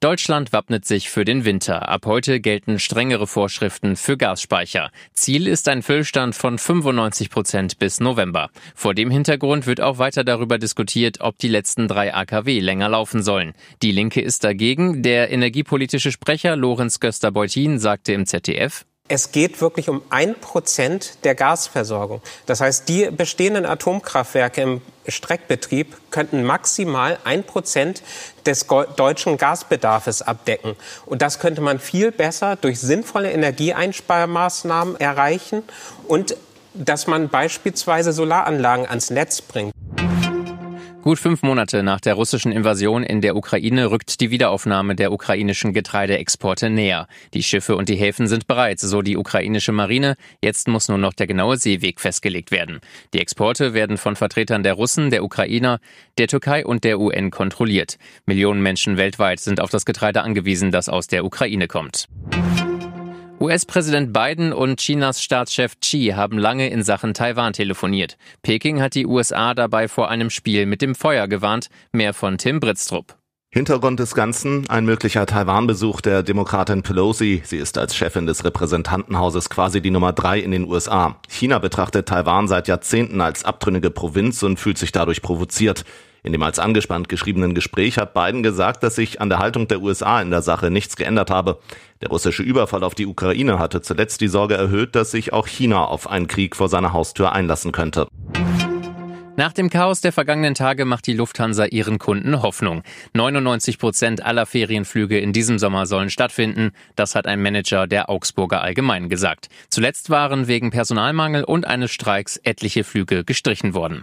Deutschland wappnet sich für den Winter. Ab heute gelten strengere Vorschriften für Gasspeicher. Ziel ist ein Füllstand von 95 Prozent bis November. Vor dem Hintergrund wird auch weiter darüber diskutiert, ob die letzten drei AKW länger laufen sollen. Die Linke ist dagegen. Der energiepolitische Sprecher Lorenz Göster-Beutin sagte im ZDF, es geht wirklich um ein Prozent der Gasversorgung. Das heißt, die bestehenden Atomkraftwerke im Streckbetrieb könnten maximal ein Prozent des deutschen Gasbedarfs abdecken. Und das könnte man viel besser durch sinnvolle Energieeinsparmaßnahmen erreichen und dass man beispielsweise Solaranlagen ans Netz bringt. Gut fünf Monate nach der russischen Invasion in der Ukraine rückt die Wiederaufnahme der ukrainischen Getreideexporte näher. Die Schiffe und die Häfen sind bereit, so die ukrainische Marine. Jetzt muss nur noch der genaue Seeweg festgelegt werden. Die Exporte werden von Vertretern der Russen, der Ukrainer, der Türkei und der UN kontrolliert. Millionen Menschen weltweit sind auf das Getreide angewiesen, das aus der Ukraine kommt. US-Präsident Biden und Chinas Staatschef Xi haben lange in Sachen Taiwan telefoniert. Peking hat die USA dabei vor einem Spiel mit dem Feuer gewarnt. Mehr von Tim Britztrup. Hintergrund des Ganzen ein möglicher Taiwan-Besuch der Demokratin Pelosi. Sie ist als Chefin des Repräsentantenhauses quasi die Nummer drei in den USA. China betrachtet Taiwan seit Jahrzehnten als abtrünnige Provinz und fühlt sich dadurch provoziert. In dem als angespannt geschriebenen Gespräch hat Biden gesagt, dass sich an der Haltung der USA in der Sache nichts geändert habe. Der russische Überfall auf die Ukraine hatte zuletzt die Sorge erhöht, dass sich auch China auf einen Krieg vor seiner Haustür einlassen könnte. Nach dem Chaos der vergangenen Tage macht die Lufthansa ihren Kunden Hoffnung. 99 Prozent aller Ferienflüge in diesem Sommer sollen stattfinden. Das hat ein Manager der Augsburger Allgemein gesagt. Zuletzt waren wegen Personalmangel und eines Streiks etliche Flüge gestrichen worden.